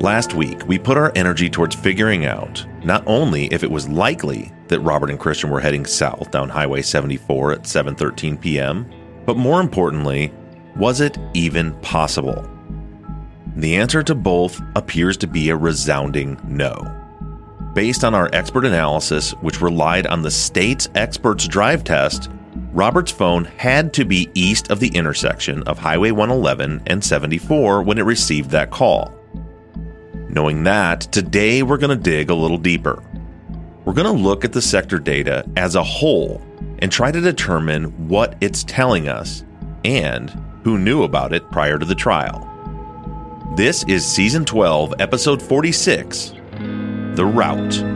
Last week, we put our energy towards figuring out not only if it was likely that Robert and Christian were heading south down Highway 74 at 7:13 p.m., but more importantly, was it even possible? The answer to both appears to be a resounding no. Based on our expert analysis, which relied on the state's experts drive test, Robert's phone had to be east of the intersection of Highway 111 and 74 when it received that call. Knowing that, today we're going to dig a little deeper. We're going to look at the sector data as a whole and try to determine what it's telling us and who knew about it prior to the trial. This is Season 12, Episode 46 The Route.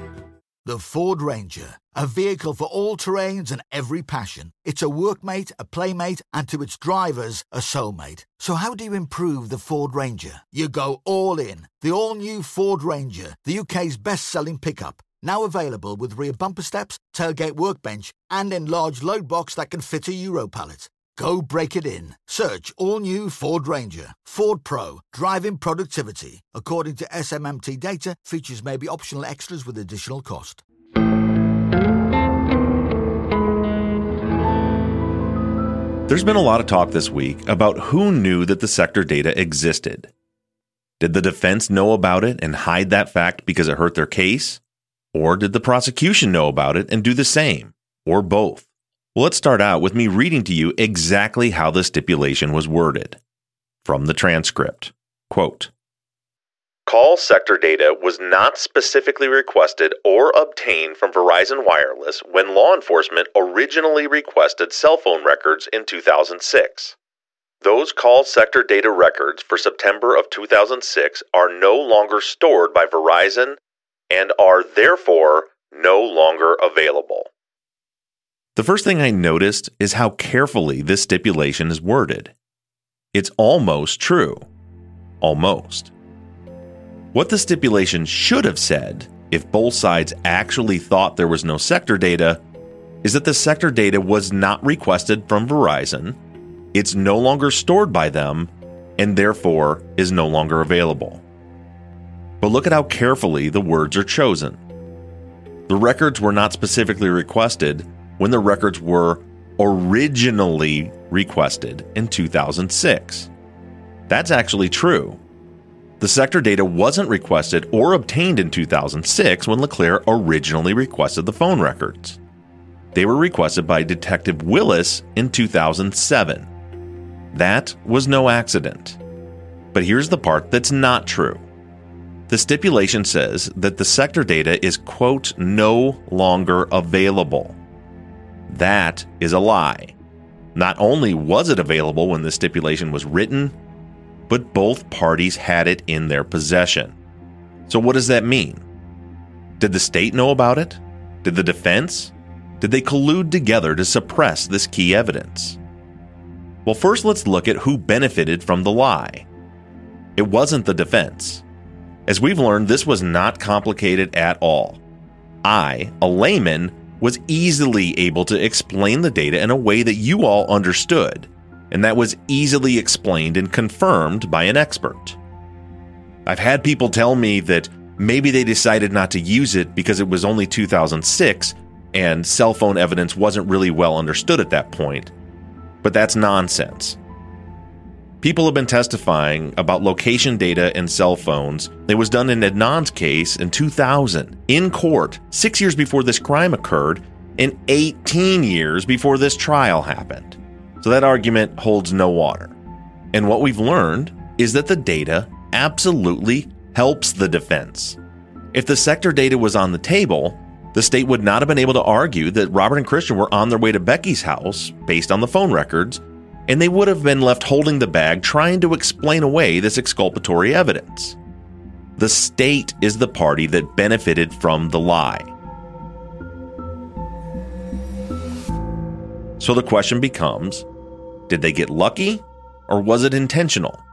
The Ford Ranger, a vehicle for all terrains and every passion. It's a workmate, a playmate, and to its drivers, a soulmate. So how do you improve the Ford Ranger? You go all in. The all-new Ford Ranger, the UK's best-selling pickup. Now available with rear bumper steps, tailgate workbench, and enlarged load box that can fit a Euro pallet. Go break it in. Search all new Ford Ranger. Ford Pro. Driving productivity. According to SMMT data, features may be optional extras with additional cost. There's been a lot of talk this week about who knew that the sector data existed. Did the defense know about it and hide that fact because it hurt their case? Or did the prosecution know about it and do the same? Or both? Well, let's start out with me reading to you exactly how the stipulation was worded. From the transcript Quote Call sector data was not specifically requested or obtained from Verizon Wireless when law enforcement originally requested cell phone records in 2006. Those call sector data records for September of 2006 are no longer stored by Verizon and are therefore no longer available. The first thing I noticed is how carefully this stipulation is worded. It's almost true. Almost. What the stipulation should have said, if both sides actually thought there was no sector data, is that the sector data was not requested from Verizon, it's no longer stored by them, and therefore is no longer available. But look at how carefully the words are chosen. The records were not specifically requested when the records were originally requested in 2006. That's actually true. The sector data wasn't requested or obtained in 2006 when LeClaire originally requested the phone records. They were requested by Detective Willis in 2007. That was no accident. But here's the part that's not true. The stipulation says that the sector data is, quote, no longer available. That is a lie. Not only was it available when the stipulation was written, but both parties had it in their possession. So, what does that mean? Did the state know about it? Did the defense? Did they collude together to suppress this key evidence? Well, first let's look at who benefited from the lie. It wasn't the defense. As we've learned, this was not complicated at all. I, a layman, was easily able to explain the data in a way that you all understood, and that was easily explained and confirmed by an expert. I've had people tell me that maybe they decided not to use it because it was only 2006 and cell phone evidence wasn't really well understood at that point. But that's nonsense. People have been testifying about location data and cell phones. It was done in Adnan's case in 2000 in court, six years before this crime occurred, and 18 years before this trial happened. So that argument holds no water. And what we've learned is that the data absolutely helps the defense. If the sector data was on the table, the state would not have been able to argue that Robert and Christian were on their way to Becky's house based on the phone records and they would have been left holding the bag trying to explain away this exculpatory evidence. The state is the party that benefited from the lie. So the question becomes did they get lucky or was it intentional?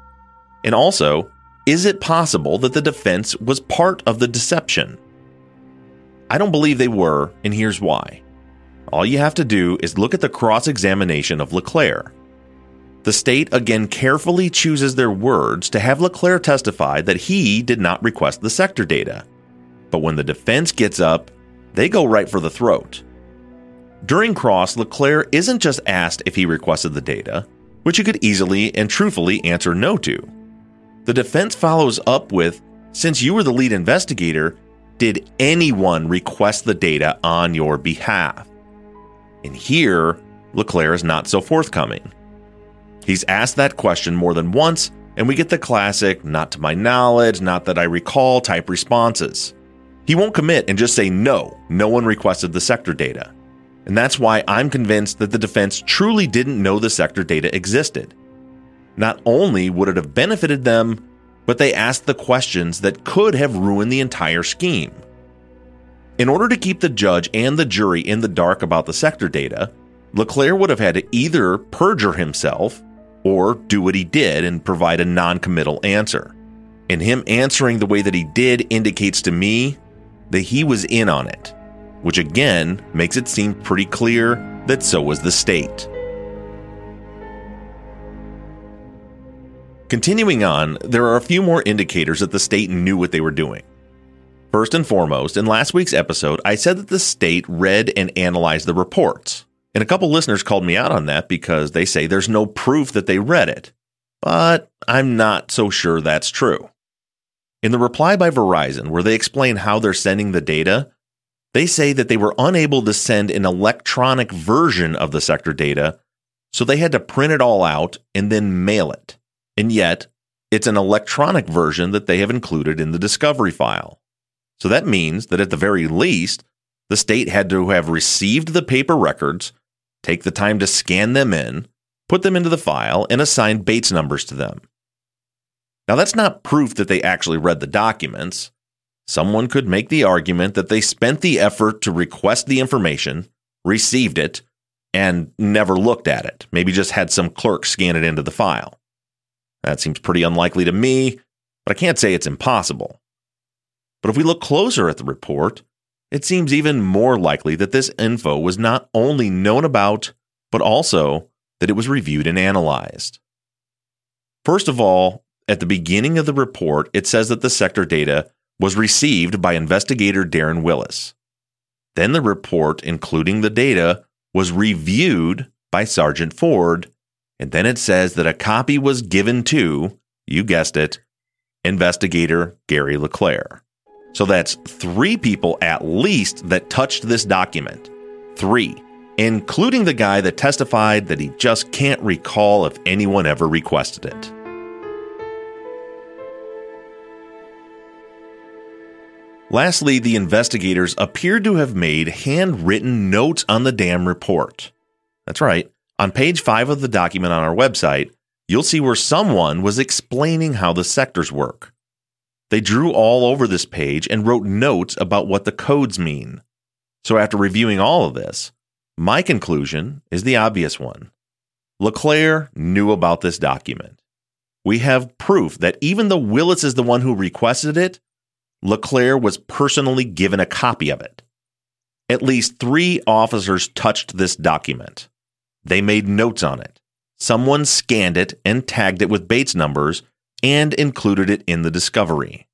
And also, is it possible that the defense was part of the deception? I don't believe they were, and here's why. All you have to do is look at the cross examination of LeClaire. The state again carefully chooses their words to have LeClaire testify that he did not request the sector data. But when the defense gets up, they go right for the throat. During cross, LeClaire isn't just asked if he requested the data, which he could easily and truthfully answer no to. The defense follows up with Since you were the lead investigator, did anyone request the data on your behalf? And here, LeClaire is not so forthcoming. He's asked that question more than once, and we get the classic, not to my knowledge, not that I recall type responses. He won't commit and just say, no, no one requested the sector data. And that's why I'm convinced that the defense truly didn't know the sector data existed. Not only would it have benefited them, but they asked the questions that could have ruined the entire scheme. In order to keep the judge and the jury in the dark about the sector data, LeClaire would have had to either perjure himself or do what he did and provide a non committal answer. And him answering the way that he did indicates to me that he was in on it, which again makes it seem pretty clear that so was the state. Continuing on, there are a few more indicators that the state knew what they were doing. First and foremost, in last week's episode, I said that the state read and analyzed the reports. And a couple listeners called me out on that because they say there's no proof that they read it. But I'm not so sure that's true. In the reply by Verizon, where they explain how they're sending the data, they say that they were unable to send an electronic version of the sector data, so they had to print it all out and then mail it. And yet, it's an electronic version that they have included in the discovery file. So that means that at the very least, the state had to have received the paper records, take the time to scan them in, put them into the file, and assign Bates numbers to them. Now, that's not proof that they actually read the documents. Someone could make the argument that they spent the effort to request the information, received it, and never looked at it. Maybe just had some clerk scan it into the file. That seems pretty unlikely to me, but I can't say it's impossible. But if we look closer at the report, it seems even more likely that this info was not only known about, but also that it was reviewed and analyzed. First of all, at the beginning of the report, it says that the sector data was received by investigator Darren Willis. Then the report, including the data, was reviewed by Sergeant Ford, and then it says that a copy was given to, you guessed it, investigator Gary LeClaire. So that's three people at least that touched this document. Three, including the guy that testified that he just can't recall if anyone ever requested it. Lastly, the investigators appeared to have made handwritten notes on the damn report. That's right. On page 5 of the document on our website, you'll see where someone was explaining how the sectors work. They drew all over this page and wrote notes about what the codes mean. So, after reviewing all of this, my conclusion is the obvious one. LeClaire knew about this document. We have proof that even though Willis is the one who requested it, LeClaire was personally given a copy of it. At least three officers touched this document. They made notes on it. Someone scanned it and tagged it with Bates numbers and included it in the discovery.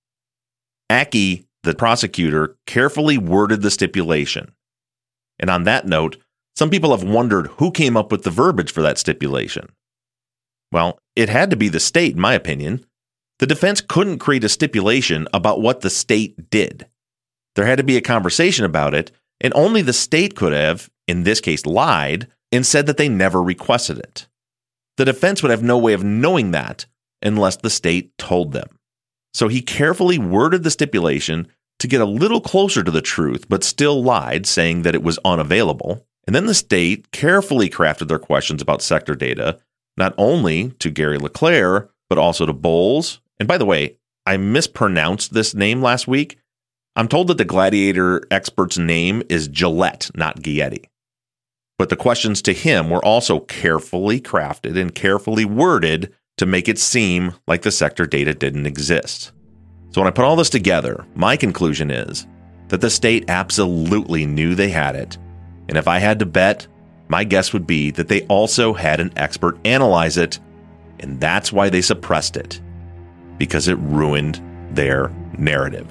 Aki, the prosecutor, carefully worded the stipulation. And on that note, some people have wondered who came up with the verbiage for that stipulation. Well, it had to be the state, in my opinion. The defense couldn't create a stipulation about what the state did. There had to be a conversation about it, and only the state could have, in this case, lied and said that they never requested it. The defense would have no way of knowing that unless the state told them. So he carefully worded the stipulation to get a little closer to the truth, but still lied, saying that it was unavailable. And then the state carefully crafted their questions about sector data, not only to Gary LeClaire, but also to Bowles. And by the way, I mispronounced this name last week. I'm told that the gladiator expert's name is Gillette, not Gietti. But the questions to him were also carefully crafted and carefully worded to make it seem like the sector data didn't exist. So when I put all this together, my conclusion is that the state absolutely knew they had it and if I had to bet, my guess would be that they also had an expert analyze it, and that's why they suppressed it, because it ruined their narrative.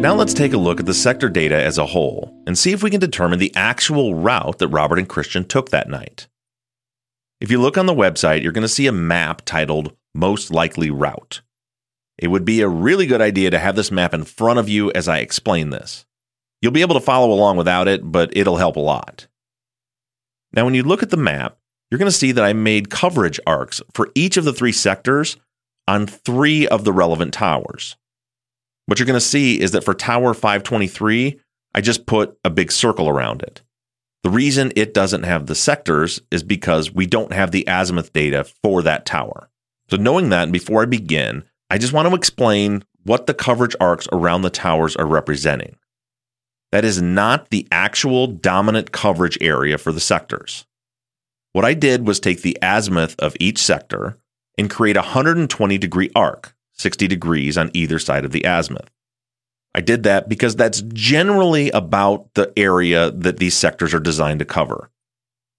Now let's take a look at the sector data as a whole and see if we can determine the actual route that Robert and Christian took that night. If you look on the website, you're going to see a map titled Most Likely Route. It would be a really good idea to have this map in front of you as I explain this. You'll be able to follow along without it, but it'll help a lot. Now, when you look at the map, you're going to see that I made coverage arcs for each of the three sectors on three of the relevant towers. What you're going to see is that for Tower 523, I just put a big circle around it. The reason it doesn't have the sectors is because we don't have the azimuth data for that tower. So, knowing that, and before I begin, I just want to explain what the coverage arcs around the towers are representing. That is not the actual dominant coverage area for the sectors. What I did was take the azimuth of each sector and create a 120 degree arc 60 degrees on either side of the azimuth. I did that because that's generally about the area that these sectors are designed to cover.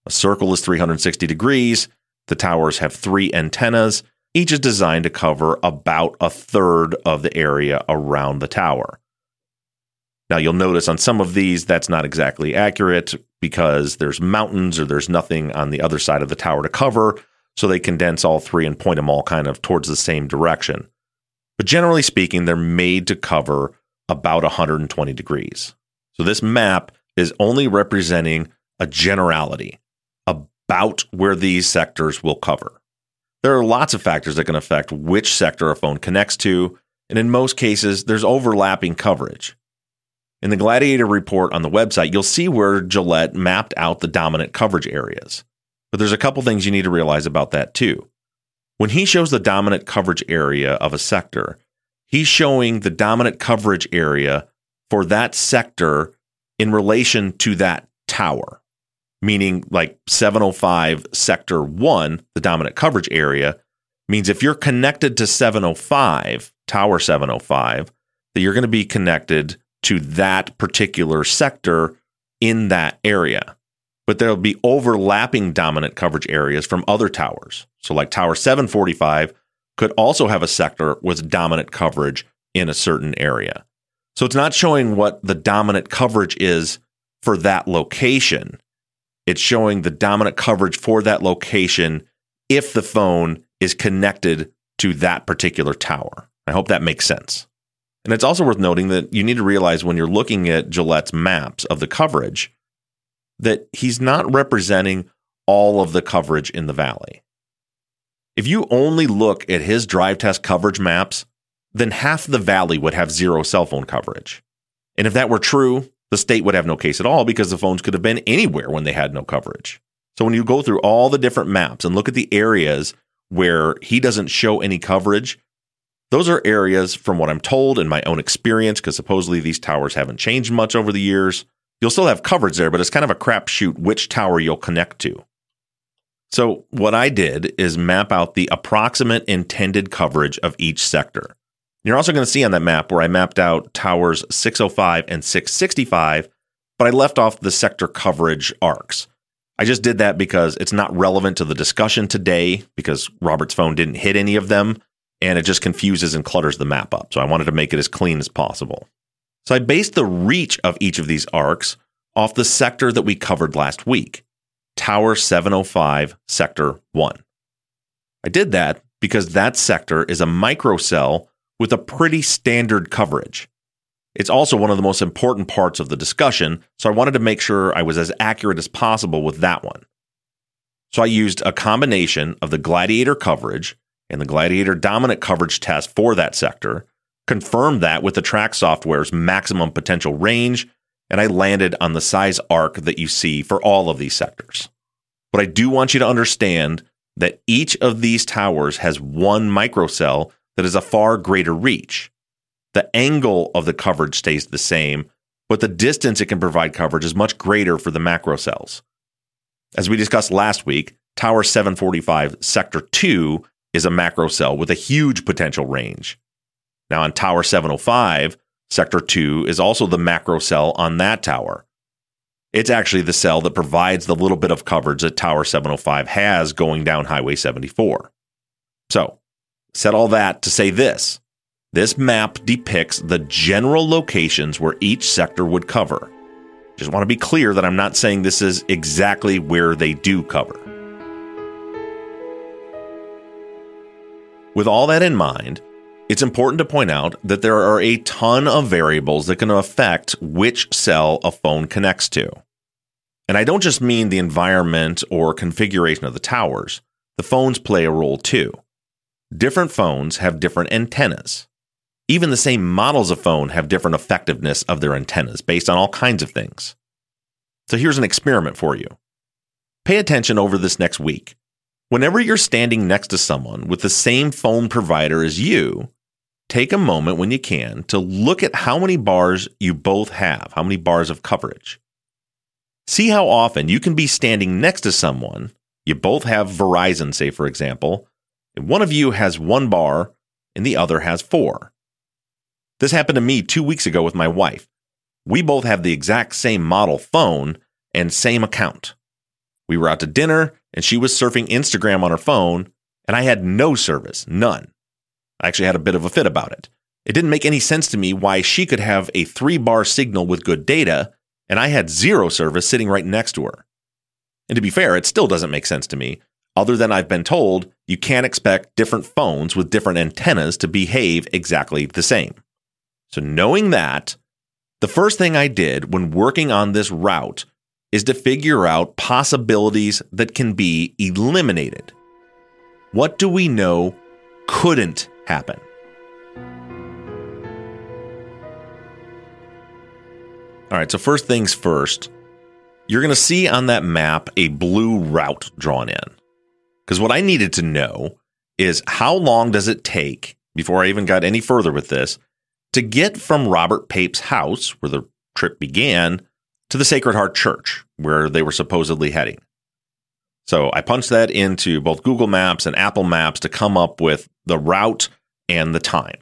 A circle is 360 degrees. The towers have three antennas. Each is designed to cover about a third of the area around the tower. Now, you'll notice on some of these that's not exactly accurate because there's mountains or there's nothing on the other side of the tower to cover. So they condense all three and point them all kind of towards the same direction. But generally speaking, they're made to cover about 120 degrees. So this map is only representing a generality about where these sectors will cover. There are lots of factors that can affect which sector a phone connects to, and in most cases, there's overlapping coverage. In the Gladiator report on the website, you'll see where Gillette mapped out the dominant coverage areas. But there's a couple things you need to realize about that too. When he shows the dominant coverage area of a sector, he's showing the dominant coverage area for that sector in relation to that tower, meaning like 705 sector one, the dominant coverage area, means if you're connected to 705, tower 705, that you're going to be connected to that particular sector in that area. But there'll be overlapping dominant coverage areas from other towers. So, like Tower 745 could also have a sector with dominant coverage in a certain area. So, it's not showing what the dominant coverage is for that location. It's showing the dominant coverage for that location if the phone is connected to that particular tower. I hope that makes sense. And it's also worth noting that you need to realize when you're looking at Gillette's maps of the coverage that he's not representing all of the coverage in the valley. If you only look at his drive test coverage maps, then half the valley would have zero cell phone coverage. And if that were true, the state would have no case at all because the phones could have been anywhere when they had no coverage. So when you go through all the different maps and look at the areas where he doesn't show any coverage, those are areas, from what I'm told in my own experience, because supposedly these towers haven't changed much over the years. You'll still have coverage there, but it's kind of a crapshoot which tower you'll connect to. So, what I did is map out the approximate intended coverage of each sector. You're also going to see on that map where I mapped out towers 605 and 665, but I left off the sector coverage arcs. I just did that because it's not relevant to the discussion today because Robert's phone didn't hit any of them and it just confuses and clutters the map up. So I wanted to make it as clean as possible. So I based the reach of each of these arcs off the sector that we covered last week Tower 705, Sector 1. I did that because that sector is a microcell with a pretty standard coverage. It's also one of the most important parts of the discussion, so I wanted to make sure I was as accurate as possible with that one. So I used a combination of the Gladiator coverage and the Gladiator dominant coverage test for that sector, confirmed that with the track software's maximum potential range, and I landed on the size arc that you see for all of these sectors. But I do want you to understand that each of these towers has one microcell that is a far greater reach. The angle of the coverage stays the same, but the distance it can provide coverage is much greater for the macro cells. As we discussed last week, Tower 745 Sector 2 is a macro cell with a huge potential range. Now, on Tower 705, Sector 2 is also the macro cell on that tower. It's actually the cell that provides the little bit of coverage that Tower 705 has going down Highway 74. So, said all that to say this this map depicts the general locations where each sector would cover. Just want to be clear that I'm not saying this is exactly where they do cover. With all that in mind, it's important to point out that there are a ton of variables that can affect which cell a phone connects to. And I don't just mean the environment or configuration of the towers, the phones play a role too. Different phones have different antennas. Even the same models of phone have different effectiveness of their antennas based on all kinds of things. So here's an experiment for you. Pay attention over this next week Whenever you're standing next to someone with the same phone provider as you, take a moment when you can to look at how many bars you both have, how many bars of coverage. See how often you can be standing next to someone, you both have Verizon, say for example, and one of you has one bar and the other has four. This happened to me two weeks ago with my wife. We both have the exact same model phone and same account. We were out to dinner and she was surfing Instagram on her phone, and I had no service, none. I actually had a bit of a fit about it. It didn't make any sense to me why she could have a three bar signal with good data, and I had zero service sitting right next to her. And to be fair, it still doesn't make sense to me, other than I've been told you can't expect different phones with different antennas to behave exactly the same. So, knowing that, the first thing I did when working on this route is to figure out possibilities that can be eliminated. What do we know couldn't happen? All right, so first things first, you're going to see on that map a blue route drawn in. Because what I needed to know is how long does it take before I even got any further with this, to get from Robert Pape's house, where the trip began, to the Sacred Heart Church, where they were supposedly heading. So I punched that into both Google Maps and Apple Maps to come up with the route and the time.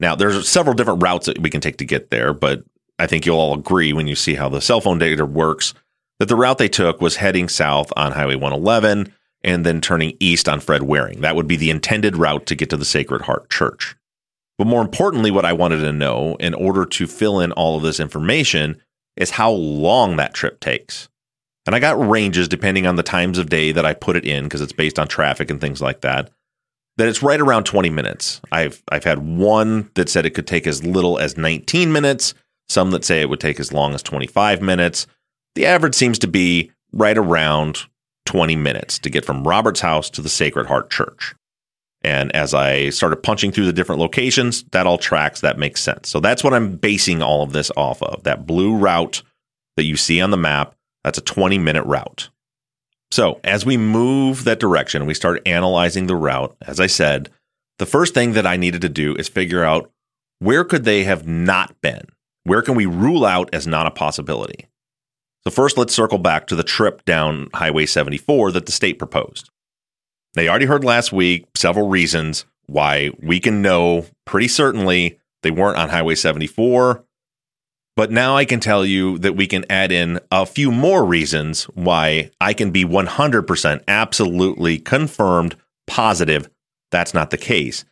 Now, there's several different routes that we can take to get there, but I think you'll all agree when you see how the cell phone data works that the route they took was heading south on Highway 111 and then turning east on Fred Waring. That would be the intended route to get to the Sacred Heart Church. But more importantly, what I wanted to know in order to fill in all of this information is how long that trip takes. And I got ranges depending on the times of day that I put it in because it's based on traffic and things like that. That it's right around 20 minutes. I've I've had one that said it could take as little as 19 minutes, some that say it would take as long as 25 minutes. The average seems to be right around 20 minutes to get from Robert's house to the Sacred Heart Church. And as I started punching through the different locations, that all tracks, that makes sense. So that's what I'm basing all of this off of. That blue route that you see on the map, that's a 20 minute route. So as we move that direction, we start analyzing the route. As I said, the first thing that I needed to do is figure out where could they have not been? Where can we rule out as not a possibility? So first, let's circle back to the trip down Highway 74 that the state proposed. They already heard last week several reasons why we can know pretty certainly they weren't on Highway 74. But now I can tell you that we can add in a few more reasons why I can be 100% absolutely confirmed, positive that's not the case.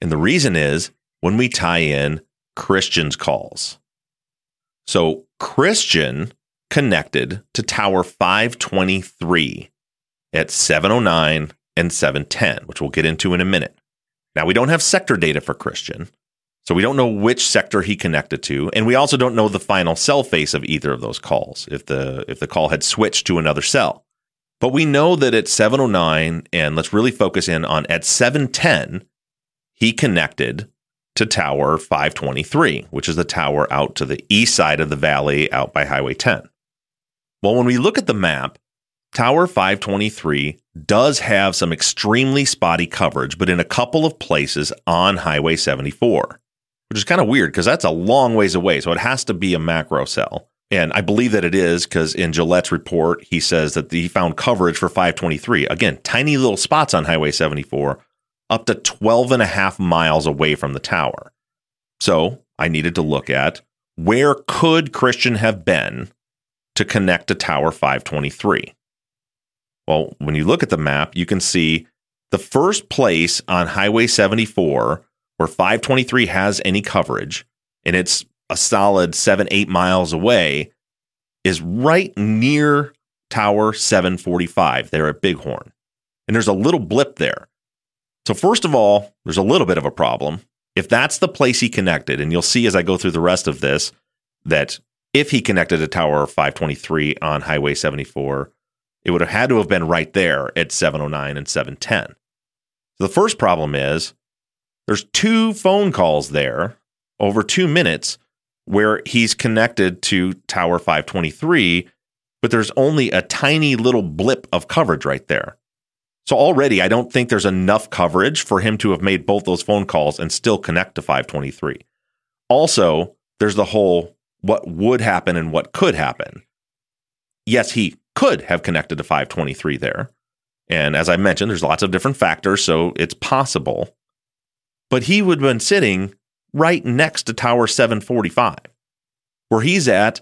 And the reason is when we tie in Christian's calls. So Christian connected to Tower 523 at 709 and 710, which we'll get into in a minute. Now, we don't have sector data for Christian, so we don't know which sector he connected to, and we also don't know the final cell face of either of those calls if the if the call had switched to another cell. But we know that at 709 and let's really focus in on at 710 he connected to tower 523, which is the tower out to the east side of the valley out by Highway 10. Well, when we look at the map, Tower 523 does have some extremely spotty coverage, but in a couple of places on Highway 74, which is kind of weird because that's a long ways away. So it has to be a macro cell. And I believe that it is because in Gillette's report, he says that he found coverage for 523. Again, tiny little spots on Highway 74, up to 12 and a half miles away from the tower. So I needed to look at where could Christian have been to connect to Tower 523? Well, when you look at the map, you can see the first place on Highway 74 where 523 has any coverage, and it's a solid seven, eight miles away, is right near Tower 745 there at Bighorn. And there's a little blip there. So, first of all, there's a little bit of a problem. If that's the place he connected, and you'll see as I go through the rest of this that if he connected to Tower 523 on Highway 74, it would have had to have been right there at 709 and 710. So the first problem is there's two phone calls there over two minutes where he's connected to Tower 523, but there's only a tiny little blip of coverage right there. So already, I don't think there's enough coverage for him to have made both those phone calls and still connect to 523. Also, there's the whole what would happen and what could happen. Yes, he could have connected to 523 there. And as I mentioned, there's lots of different factors, so it's possible. But he would have been sitting right next to Tower 745, where he's at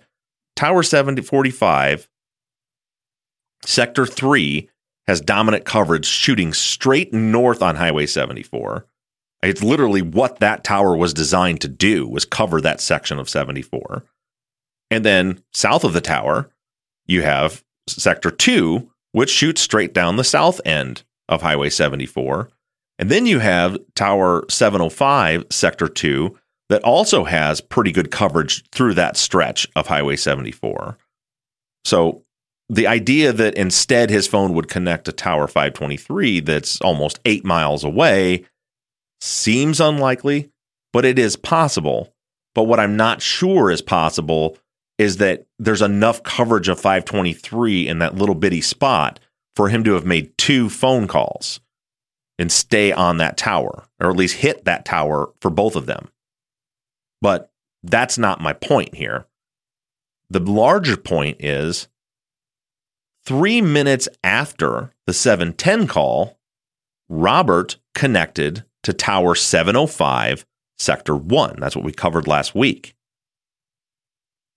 Tower 745, Sector 3 has dominant coverage shooting straight north on Highway 74. It's literally what that tower was designed to do was cover that section of 74. And then south of the tower, you have Sector 2, which shoots straight down the south end of Highway 74. And then you have Tower 705, Sector 2, that also has pretty good coverage through that stretch of Highway 74. So the idea that instead his phone would connect to Tower 523, that's almost eight miles away, seems unlikely, but it is possible. But what I'm not sure is possible is that there's enough coverage of 523 in that little bitty spot for him to have made two phone calls. And stay on that tower, or at least hit that tower for both of them. But that's not my point here. The larger point is three minutes after the 710 call, Robert connected to Tower 705, Sector 1. That's what we covered last week.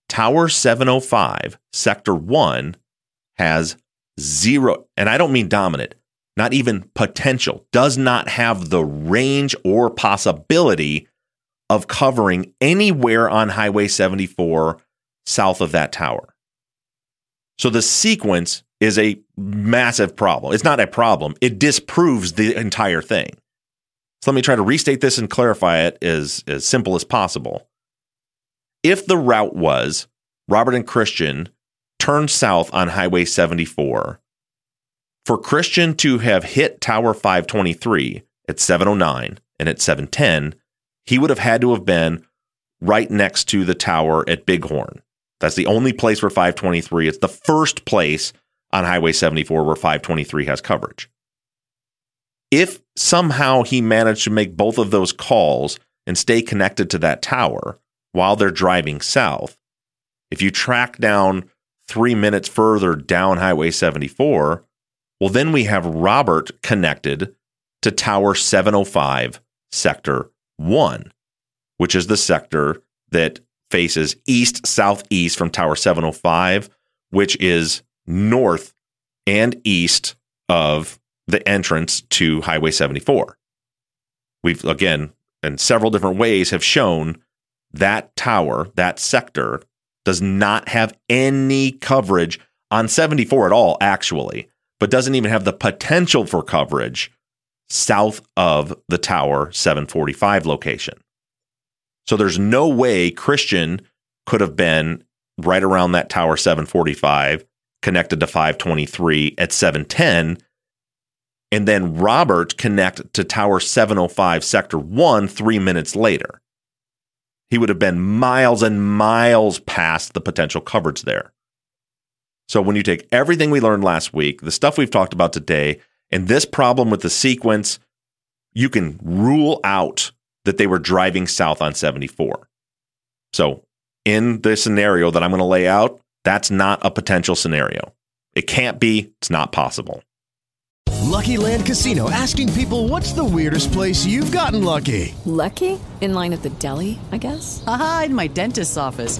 Tower 705, Sector 1 has zero, and I don't mean dominant, not even potential, does not have the range or possibility of covering anywhere on Highway 74 south of that tower. So the sequence is a massive problem. It's not a problem, it disproves the entire thing. So let me try to restate this and clarify it as, as simple as possible. If the route was Robert and Christian turned south on Highway 74, for Christian to have hit Tower 523 at 709 and at 710, he would have had to have been right next to the tower at Bighorn. That's the only place where 523, it's the first place on Highway 74 where 523 has coverage. If somehow he managed to make both of those calls and stay connected to that tower while they're driving south, if you track down three minutes further down Highway 74, well, then we have Robert connected to Tower 705, Sector 1, which is the sector that faces east southeast from Tower 705, which is north and east of the entrance to Highway 74. We've, again, in several different ways, have shown that tower, that sector, does not have any coverage on 74 at all, actually, but doesn't even have the potential for coverage south of the Tower 745 location. So there's no way Christian could have been right around that Tower 745 connected to 523 at 710 and then Robert connect to Tower 705 Sector 1 3 minutes later. He would have been miles and miles past the potential coverage there. So when you take everything we learned last week, the stuff we've talked about today, and this problem with the sequence, you can rule out that they were driving south on 74. So, in the scenario that I'm going to lay out, that's not a potential scenario. It can't be, it's not possible. Lucky Land Casino asking people what's the weirdest place you've gotten lucky? Lucky? In line at the deli, I guess? Aha, in my dentist's office.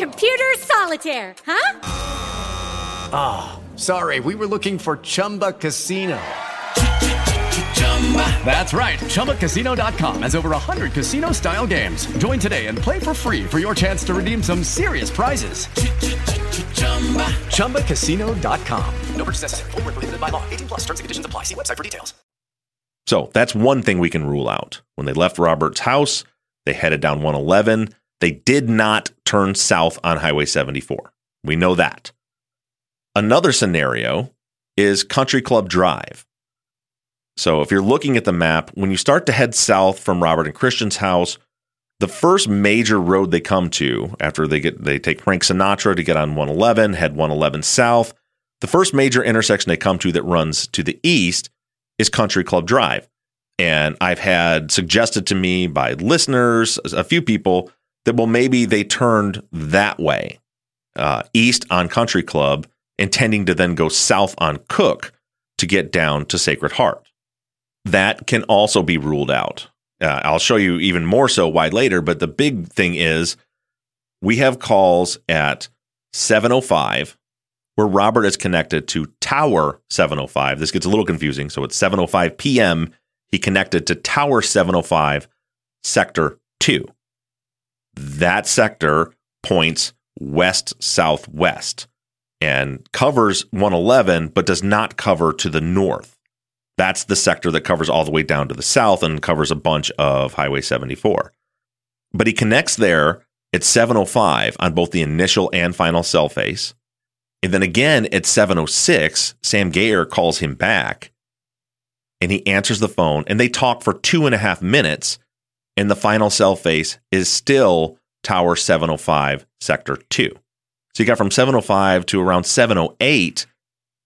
Computer solitaire, huh? Ah, oh, sorry. We were looking for Chumba Casino. That's right. ChumbaCasino.com has over 100 casino style games. Join today and play for free for your chance to redeem some serious prizes. ChumbaCasino.com. No purchase necessary. Full prohibited by law. 18 plus terms and conditions apply. See website for details. So that's one thing we can rule out. When they left Robert's house, they headed down 111. They did not turn south on Highway 74. We know that. Another scenario is Country Club Drive. So if you're looking at the map, when you start to head south from Robert and Christian's house, the first major road they come to after they get they take Frank Sinatra to get on 111, head 111 south. The first major intersection they come to that runs to the east is Country Club Drive. And I've had suggested to me by listeners, a few people, that well, maybe they turned that way, uh, east on Country Club, intending to then go south on Cook to get down to Sacred Heart that can also be ruled out. Uh, I'll show you even more so why later, but the big thing is we have calls at 705 where Robert is connected to Tower 705. This gets a little confusing. So it's 705 p.m. He connected to Tower 705, Sector 2. That sector points west southwest and covers 111, but does not cover to the north. That's the sector that covers all the way down to the south and covers a bunch of Highway 74. But he connects there at 705 on both the initial and final cell face. And then again at 706, Sam Gayer calls him back and he answers the phone and they talk for two and a half minutes. And the final cell face is still Tower 705, Sector 2. So you got from 705 to around 708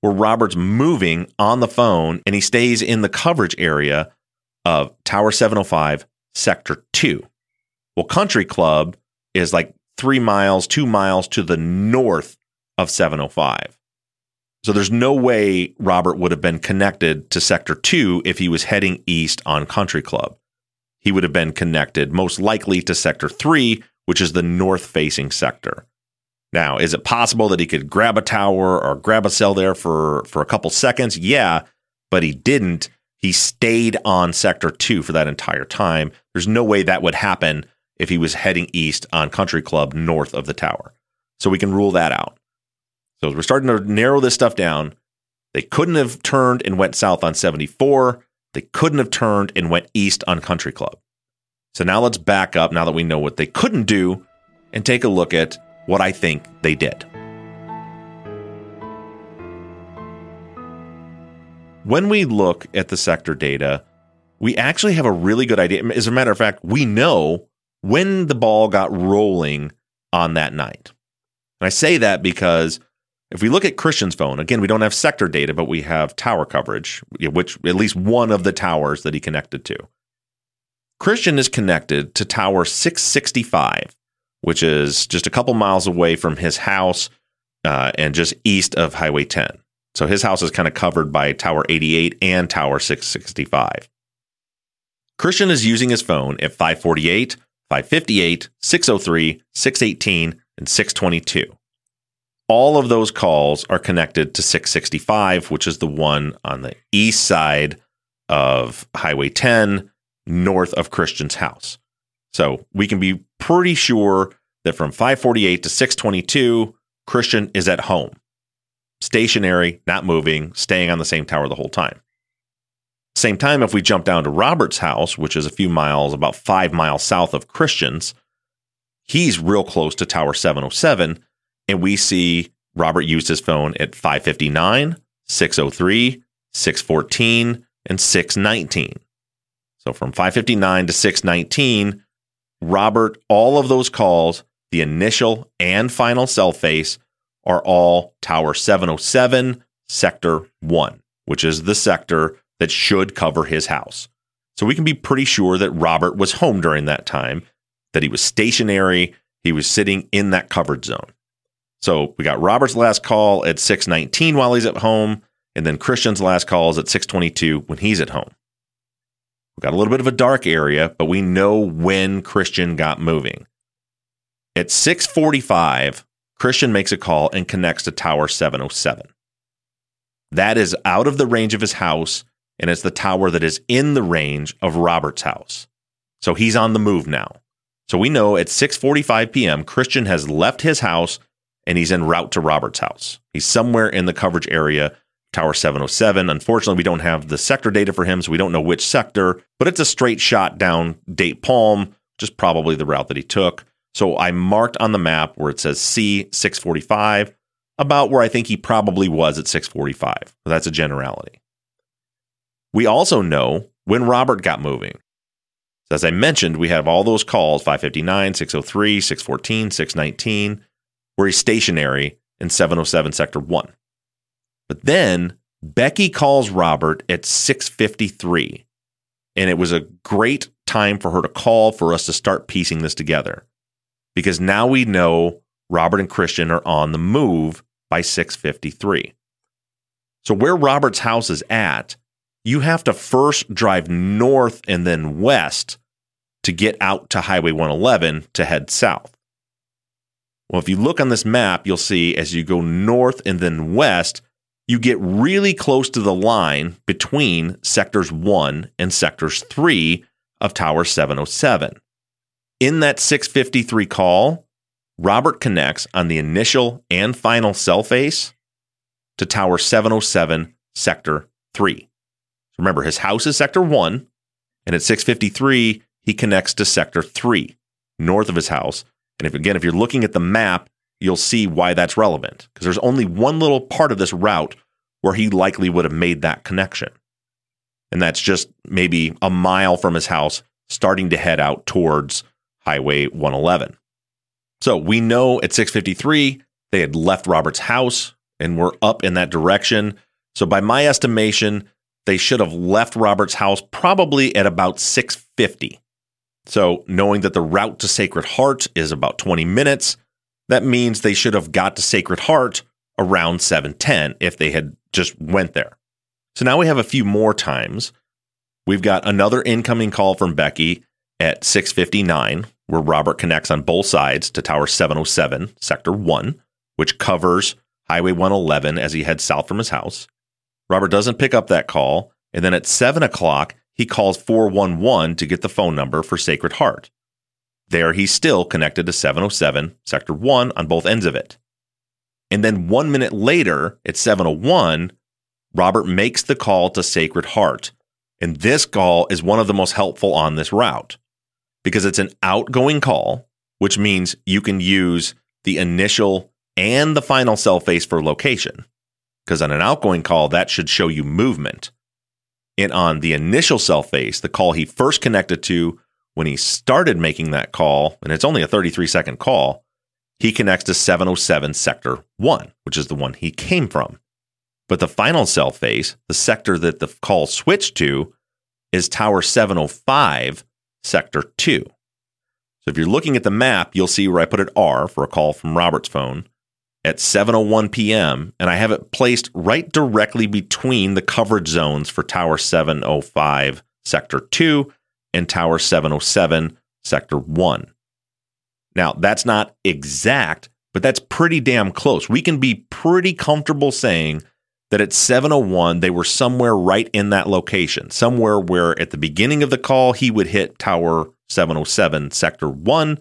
where Robert's moving on the phone and he stays in the coverage area of Tower 705, Sector 2. Well, Country Club is like three miles, two miles to the north of 705. So there's no way Robert would have been connected to Sector 2 if he was heading east on Country Club. He would have been connected most likely to Sector 3, which is the north facing sector. Now, is it possible that he could grab a tower or grab a cell there for, for a couple seconds? Yeah, but he didn't. He stayed on Sector 2 for that entire time. There's no way that would happen if he was heading east on Country Club north of the tower. So we can rule that out. So we're starting to narrow this stuff down. They couldn't have turned and went south on 74. They couldn't have turned and went east on Country Club. So now let's back up now that we know what they couldn't do and take a look at what I think they did. When we look at the sector data, we actually have a really good idea. As a matter of fact, we know when the ball got rolling on that night. And I say that because if we look at Christian's phone, again, we don't have sector data, but we have tower coverage, which at least one of the towers that he connected to. Christian is connected to tower 665, which is just a couple miles away from his house uh, and just east of Highway 10. So his house is kind of covered by Tower 88 and Tower 665. Christian is using his phone at 548, 558, 603, 618, and 622. All of those calls are connected to 665, which is the one on the east side of Highway 10, north of Christian's house. So we can be pretty sure that from 548 to 622, Christian is at home, stationary, not moving, staying on the same tower the whole time. Same time, if we jump down to Robert's house, which is a few miles, about five miles south of Christian's, he's real close to Tower 707. And we see Robert used his phone at 559, 603, 614, and 619. So from 559 to 619, Robert, all of those calls, the initial and final cell face, are all Tower 707, Sector 1, which is the sector that should cover his house. So we can be pretty sure that Robert was home during that time, that he was stationary, he was sitting in that covered zone. So we got Robert's last call at 619 while he's at home, and then Christian's last call is at 622 when he's at home. We've got a little bit of a dark area, but we know when Christian got moving. At 645, Christian makes a call and connects to Tower 707. That is out of the range of his house and it's the tower that is in the range of Robert's house. So he's on the move now. So we know at 6:45 p.m. Christian has left his house and he's en route to Robert's house. He's somewhere in the coverage area, Tower 707. Unfortunately, we don't have the sector data for him, so we don't know which sector, but it's a straight shot down Date Palm, just probably the route that he took. So I marked on the map where it says C 645, about where I think he probably was at 645. That's a generality. We also know when Robert got moving. So as I mentioned, we have all those calls 559, 603, 614, 619, where he's stationary in 707 Sector 1. But then Becky calls Robert at 653. And it was a great time for her to call for us to start piecing this together. Because now we know Robert and Christian are on the move by 653. So where Robert's house is at you have to first drive north and then west to get out to Highway 111 to head south. Well, if you look on this map, you'll see as you go north and then west, you get really close to the line between sectors 1 and sectors 3 of Tower 707. In that 653 call, Robert connects on the initial and final cell face to Tower 707, Sector 3. Remember, his house is sector one, and at 653, he connects to sector three, north of his house. And if again, if you're looking at the map, you'll see why that's relevant because there's only one little part of this route where he likely would have made that connection. And that's just maybe a mile from his house, starting to head out towards Highway 111. So we know at 653, they had left Robert's house and were up in that direction. So by my estimation, they should have left Robert's house probably at about 650. So knowing that the route to Sacred Heart is about 20 minutes, that means they should have got to Sacred Heart around 710 if they had just went there. So now we have a few more times. We've got another incoming call from Becky at 659 where Robert connects on both sides to Tower 707, Sector 1, which covers Highway 111 as he heads south from his house. Robert doesn't pick up that call. And then at 7 o'clock, he calls 411 to get the phone number for Sacred Heart. There, he's still connected to 707, Sector 1 on both ends of it. And then one minute later, at 701, Robert makes the call to Sacred Heart. And this call is one of the most helpful on this route because it's an outgoing call, which means you can use the initial and the final cell face for location. Because on an outgoing call, that should show you movement. And on the initial cell face, the call he first connected to when he started making that call, and it's only a 33 second call, he connects to 707 sector 1, which is the one he came from. But the final cell face, the sector that the call switched to, is tower 705 sector 2. So if you're looking at the map, you'll see where I put an R for a call from Robert's phone at 7:01 p.m. and I have it placed right directly between the coverage zones for Tower 705 Sector 2 and Tower 707 Sector 1. Now, that's not exact, but that's pretty damn close. We can be pretty comfortable saying that at 701 they were somewhere right in that location, somewhere where at the beginning of the call he would hit Tower 707 Sector 1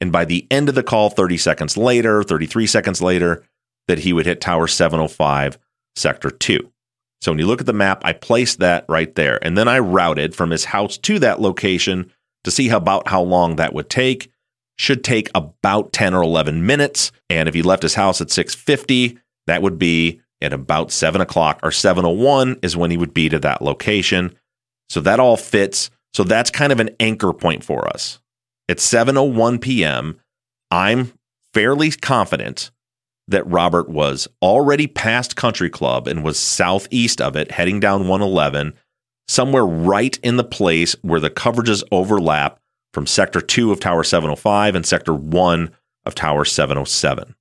and by the end of the call, 30 seconds later, 33 seconds later, that he would hit Tower 705, Sector 2. So when you look at the map, I placed that right there. And then I routed from his house to that location to see how, about how long that would take. Should take about 10 or 11 minutes. And if he left his house at 650, that would be at about 7 o'clock or 701 is when he would be to that location. So that all fits. So that's kind of an anchor point for us at 7:01 p.m., I'm fairly confident that Robert was already past Country Club and was southeast of it, heading down 111, somewhere right in the place where the coverages overlap from Sector 2 of Tower 705 and Sector 1 of Tower 707. So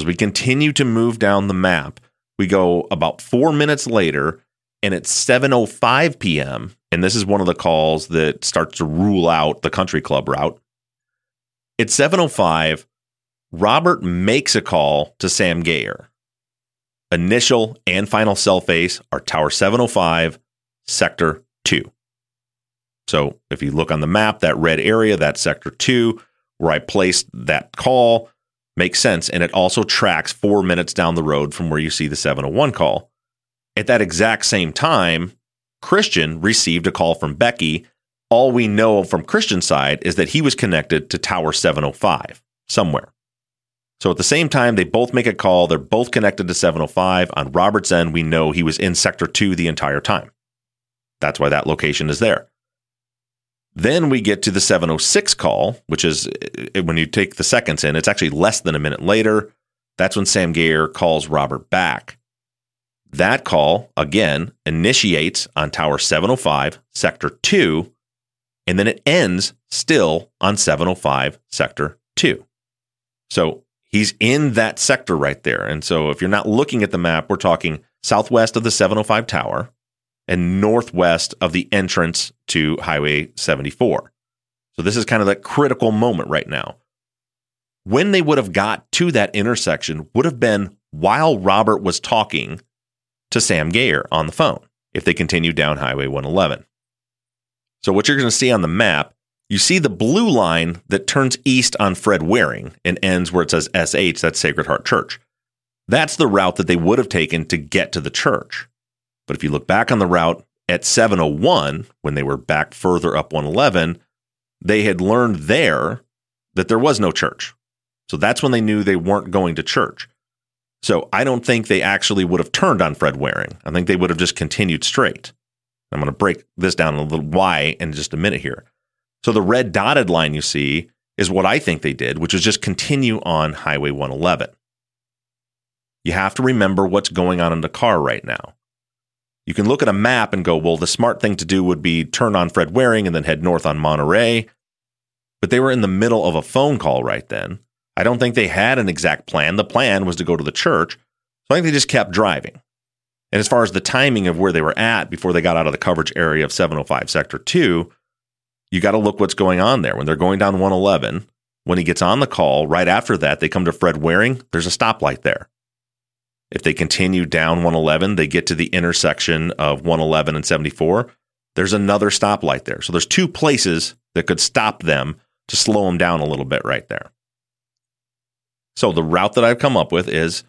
as we continue to move down the map, we go about four minutes later, and it's 7:05 p.m., and this is one of the calls that starts to rule out the country club route. It's 7:05, Robert makes a call to Sam Gayer. Initial and final cell face are Tower 705, Sector 2. So if you look on the map, that red area, that's Sector 2, where I placed that call, makes sense. And it also tracks four minutes down the road from where you see the 701 call. At that exact same time, Christian received a call from Becky. All we know from Christian's side is that he was connected to Tower 705 somewhere. So at the same time, they both make a call. They're both connected to 705. On Robert's end, we know he was in Sector 2 the entire time. That's why that location is there. Then we get to the 706 call, which is uh, when you take the seconds in, it's actually less than a minute later. That's when Sam Gayer calls Robert back. That call, again, initiates on Tower 705, Sector 2, and then it ends still on 705, Sector 2. So he's in that sector right there. And so if you're not looking at the map, we're talking southwest of the 705 tower and northwest of the entrance to Highway 74. So this is kind of that critical moment right now. When they would have got to that intersection would have been while Robert was talking to Sam Gayer on the phone if they continue down Highway 111. So, what you're going to see on the map, you see the blue line that turns east on Fred Waring and ends where it says SH, that's Sacred Heart Church. That's the route that they would have taken to get to the church. But if you look back on the route at 701, when they were back further up 111, they had learned there that there was no church. So that's when they knew they weren't going to church. So I don't think they actually would have turned on Fred Waring. I think they would have just continued straight. I'm going to break this down a little why in just a minute here. So the red dotted line you see is what I think they did, which is just continue on Highway 111. You have to remember what's going on in the car right now. You can look at a map and go, well, the smart thing to do would be turn on Fred Waring and then head north on Monterey. But they were in the middle of a phone call right then. I don't think they had an exact plan. The plan was to go to the church. So I think they just kept driving. And as far as the timing of where they were at before they got out of the coverage area of 705 Sector 2, you got to look what's going on there. When they're going down 111, when he gets on the call, right after that, they come to Fred Waring. There's a stoplight there. If they continue down 111, they get to the intersection of 111 and 74. There's another stoplight there. So there's two places that could stop them to slow them down a little bit right there. So the route that I've come up with is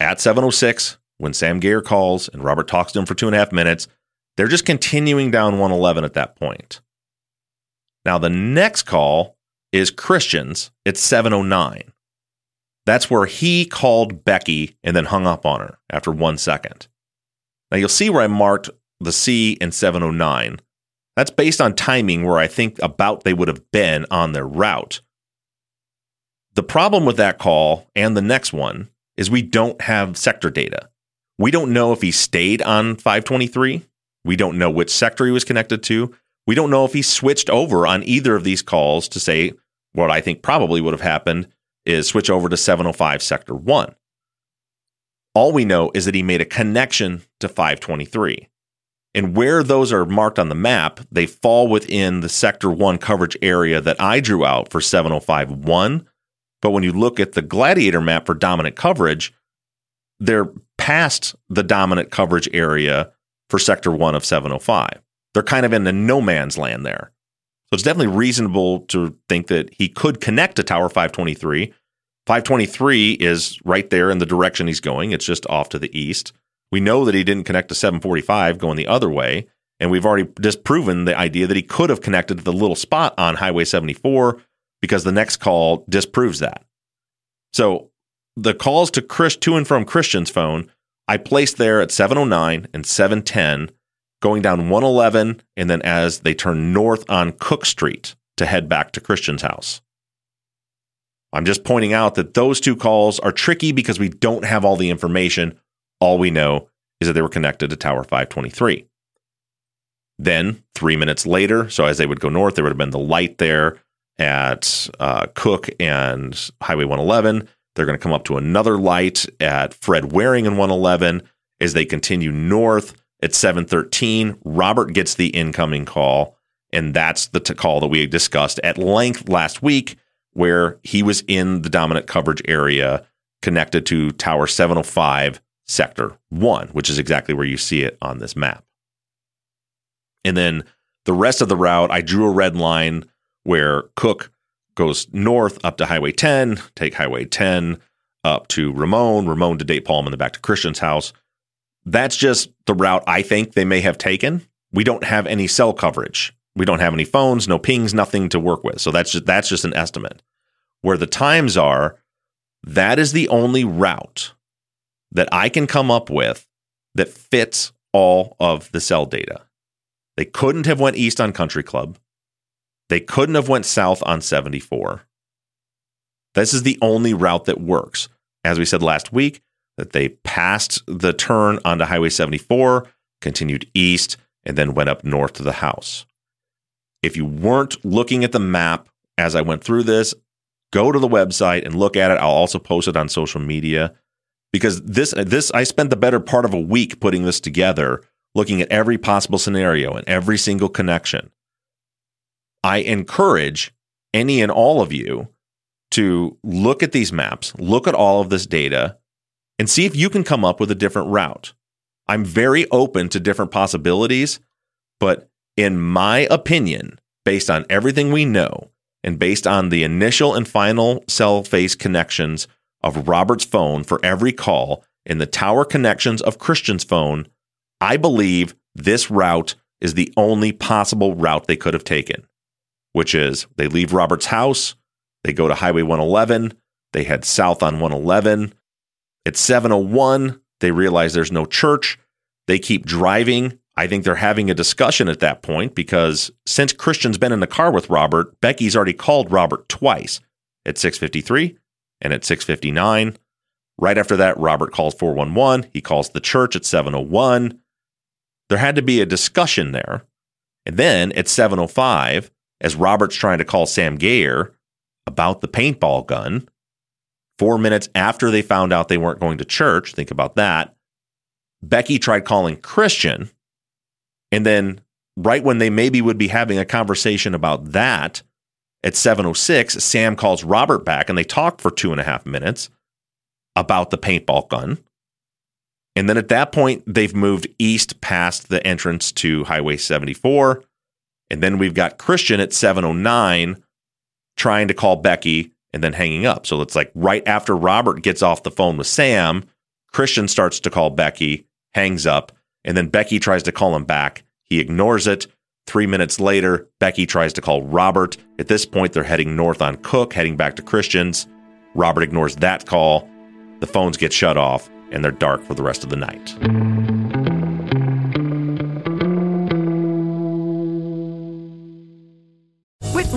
at 706, when Sam Geyer calls and Robert talks to him for two and a half minutes, they're just continuing down 111 at that point. Now, the next call is Christians at 709. That's where he called Becky and then hung up on her after one second. Now, you'll see where I marked the C in 709. That's based on timing where I think about they would have been on their route. The problem with that call and the next one is we don't have sector data. We don't know if he stayed on 523. We don't know which sector he was connected to. We don't know if he switched over on either of these calls to say what I think probably would have happened is switch over to 705 sector 1. All we know is that he made a connection to 523. And where those are marked on the map, they fall within the sector 1 coverage area that I drew out for 705 1. But when you look at the gladiator map for dominant coverage, they're past the dominant coverage area for sector 1 of 705 they're kind of in the no man's land there. So it's definitely reasonable to think that he could connect to Tower 523. 523 is right there in the direction he's going. It's just off to the east. We know that he didn't connect to 745 going the other way. And we've already disproven the idea that he could have connected to the little spot on Highway 74 because the next call disproves that. So the calls to Chris to and from Christian's phone, I placed there at 709 and 710 going down 111, and then as they turn north on Cook Street to head back to Christian's house. I'm just pointing out that those two calls are tricky because we don't have all the information. All we know is that they were connected to Tower 523. Then, three minutes later, so as they would go north, there would have been the light there at uh, Cook and Highway 111. They're going to come up to another light at Fred Waring and 111 as they continue north at 7:13, Robert gets the incoming call, and that's the t- call that we discussed at length last week, where he was in the dominant coverage area connected to Tower 705, Sector 1, which is exactly where you see it on this map. And then the rest of the route, I drew a red line where Cook goes north up to Highway 10, take Highway 10 up to Ramon, Ramon to Date Palm, and then back to Christian's house. That's just the route I think they may have taken. We don't have any cell coverage. We don't have any phones, no pings, nothing to work with. So that's just that's just an estimate. Where the times are, that is the only route that I can come up with that fits all of the cell data. They couldn't have went east on Country Club. They couldn't have went south on 74. This is the only route that works. As we said last week, that they passed the turn onto Highway 74, continued east, and then went up north to the house. If you weren't looking at the map as I went through this, go to the website and look at it. I'll also post it on social media because this this I spent the better part of a week putting this together, looking at every possible scenario and every single connection. I encourage any and all of you to look at these maps, look at all of this data, and see if you can come up with a different route. I'm very open to different possibilities, but in my opinion, based on everything we know and based on the initial and final cell face connections of Robert's phone for every call and the tower connections of Christian's phone, I believe this route is the only possible route they could have taken, which is they leave Robert's house, they go to Highway 111, they head south on 111. At 701, they realize there's no church. They keep driving. I think they're having a discussion at that point because since Christian's been in the car with Robert, Becky's already called Robert twice at 653 and at 659. Right after that, Robert calls 411. He calls the church at 701. There had to be a discussion there. And then at 705, as Robert's trying to call Sam Gayer about the paintball gun, four minutes after they found out they weren't going to church, think about that, Becky tried calling Christian. And then right when they maybe would be having a conversation about that, at 706, Sam calls Robert back and they talk for two and a half minutes about the paintball gun. And then at that point, they've moved east past the entrance to Highway 74. And then we've got Christian at 709 trying to call Becky and then hanging up. So it's like right after Robert gets off the phone with Sam, Christian starts to call Becky, hangs up, and then Becky tries to call him back. He ignores it. Three minutes later, Becky tries to call Robert. At this point, they're heading north on Cook, heading back to Christian's. Robert ignores that call. The phones get shut off, and they're dark for the rest of the night.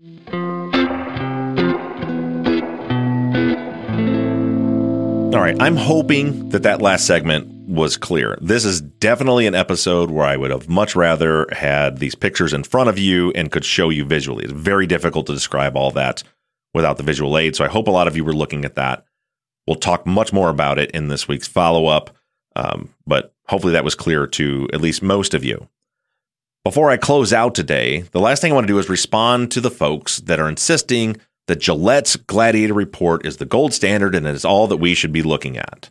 All right, I'm hoping that that last segment was clear. This is definitely an episode where I would have much rather had these pictures in front of you and could show you visually. It's very difficult to describe all that without the visual aid. So I hope a lot of you were looking at that. We'll talk much more about it in this week's follow up, um, but hopefully that was clear to at least most of you. Before I close out today, the last thing I want to do is respond to the folks that are insisting that Gillette's Gladiator Report is the gold standard and it is all that we should be looking at.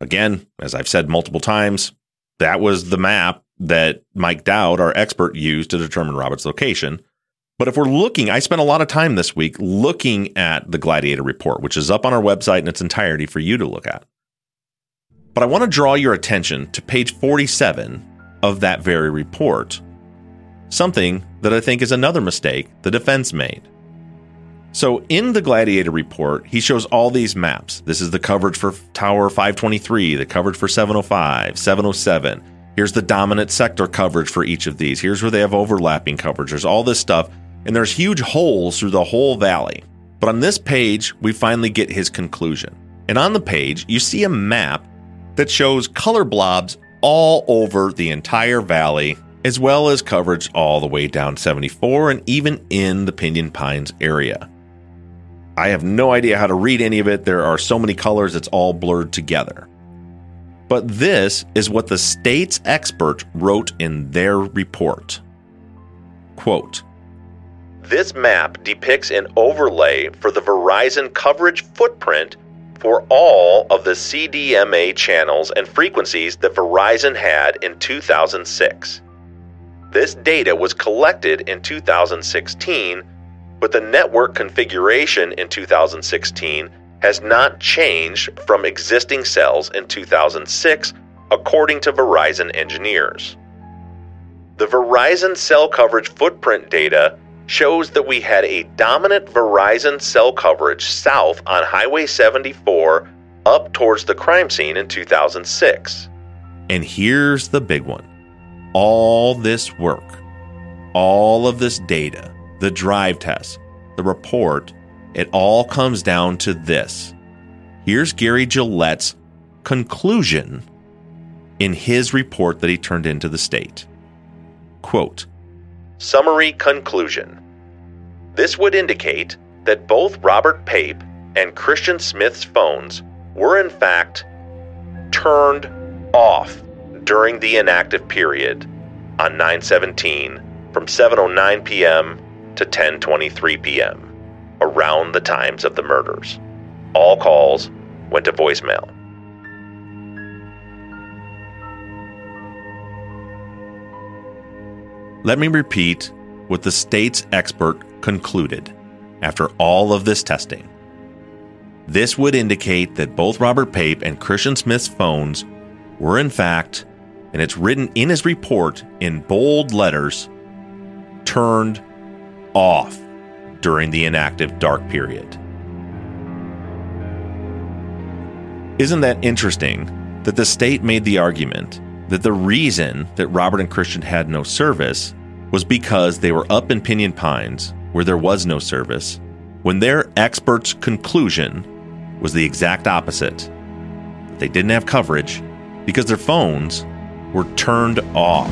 Again, as I've said multiple times, that was the map that Mike Dowd, our expert, used to determine Robert's location. But if we're looking, I spent a lot of time this week looking at the Gladiator Report, which is up on our website in its entirety for you to look at. But I want to draw your attention to page 47 of that very report, something that I think is another mistake the defense made. So in the Gladiator report, he shows all these maps. This is the coverage for Tower 523, the coverage for 705, 707. Here's the dominant sector coverage for each of these. Here's where they have overlapping coverage. There's all this stuff, and there's huge holes through the whole valley. But on this page, we finally get his conclusion. And on the page, you see a map that shows color blobs all over the entire valley, as well as coverage all the way down 74 and even in the Pinyon Pines area. I have no idea how to read any of it. There are so many colors, it's all blurred together. But this is what the state's expert wrote in their report. Quote This map depicts an overlay for the Verizon coverage footprint for all of the CDMA channels and frequencies that Verizon had in 2006. This data was collected in 2016 but the network configuration in 2016 has not changed from existing cells in 2006, according to Verizon engineers. The Verizon cell coverage footprint data shows that we had a dominant Verizon cell coverage south on Highway 74 up towards the crime scene in 2006. And here's the big one all this work, all of this data, the drive test, the report, it all comes down to this. Here's Gary Gillette's conclusion in his report that he turned into the state. Quote Summary conclusion This would indicate that both Robert Pape and Christian Smith's phones were in fact turned off during the inactive period on 917 from 7:09 p.m. to 10:23 p.m. around the times of the murders. All calls went to voicemail. Let me repeat what the state's expert concluded after all of this testing. This would indicate that both Robert Pape and Christian Smith's phones were, in fact, and it's written in his report in bold letters, turned off during the inactive dark period. Isn't that interesting that the state made the argument that the reason that Robert and Christian had no service was because they were up in Pinyon Pines where there was no service, when their expert's conclusion was the exact opposite. They didn't have coverage because their phones were turned off.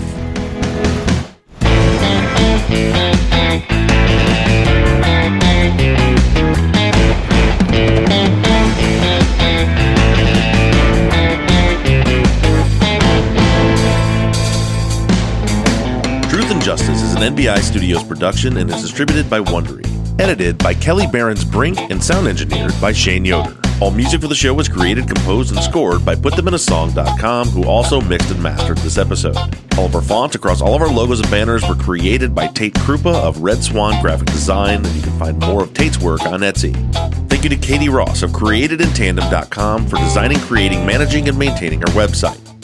Truth and Justice is an NBI Studios production and is distributed by Wondery. Edited by Kelly Barons Brink and sound engineered by Shane Yoder. All music for the show was created, composed, and scored by PutThemInASong.com, who also mixed and mastered this episode. All of our fonts across all of our logos and banners were created by Tate Krupa of Red Swan Graphic Design, and you can find more of Tate's work on Etsy. Thank you to Katie Ross of CreatedInTandem.com for designing, creating, managing, and maintaining our website.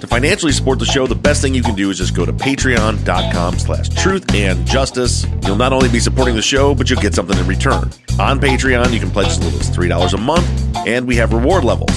To financially support the show, the best thing you can do is just go to patreon.com slash truth and justice. You'll not only be supporting the show, but you'll get something in return. On Patreon, you can pledge as little as $3 a month, and we have reward levels.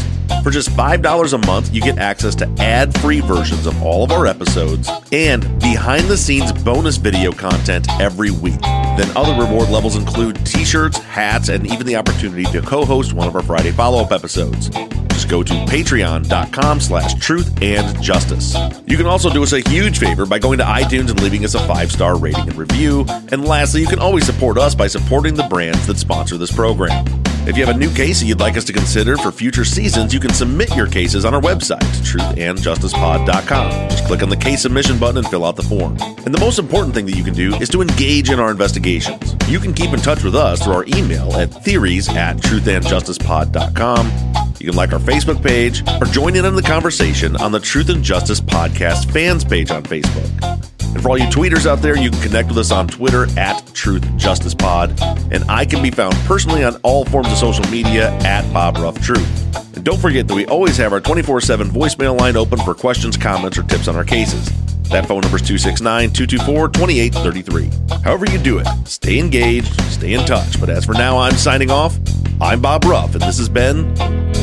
For just $5 a month, you get access to ad free versions of all of our episodes and behind the scenes bonus video content every week. Then other reward levels include t shirts, hats, and even the opportunity to co host one of our Friday follow up episodes. Just go to patreon.com slash truth and justice. You can also do us a huge favor by going to iTunes and leaving us a five star rating and review. And lastly, you can always support us by supporting the brands that sponsor this program. If you have a new case that you'd like us to consider for future seasons, you can submit your cases on our website, truthandjusticepod.com. Just click on the case submission button and fill out the form. And the most important thing that you can do is to engage in our investigations. You can keep in touch with us through our email at theories at truthandjusticepod.com. You can like our Facebook page or join in on the conversation on the Truth and Justice Podcast fans page on Facebook. And for all you tweeters out there, you can connect with us on Twitter at Truth Justice Pod. And I can be found personally on all forms of social media at Bob Ruff Truth. And don't forget that we always have our 24 7 voicemail line open for questions, comments, or tips on our cases. That phone number is 269 224 2833. However, you do it, stay engaged, stay in touch. But as for now, I'm signing off. I'm Bob Ruff, and this has been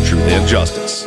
Truth and Justice.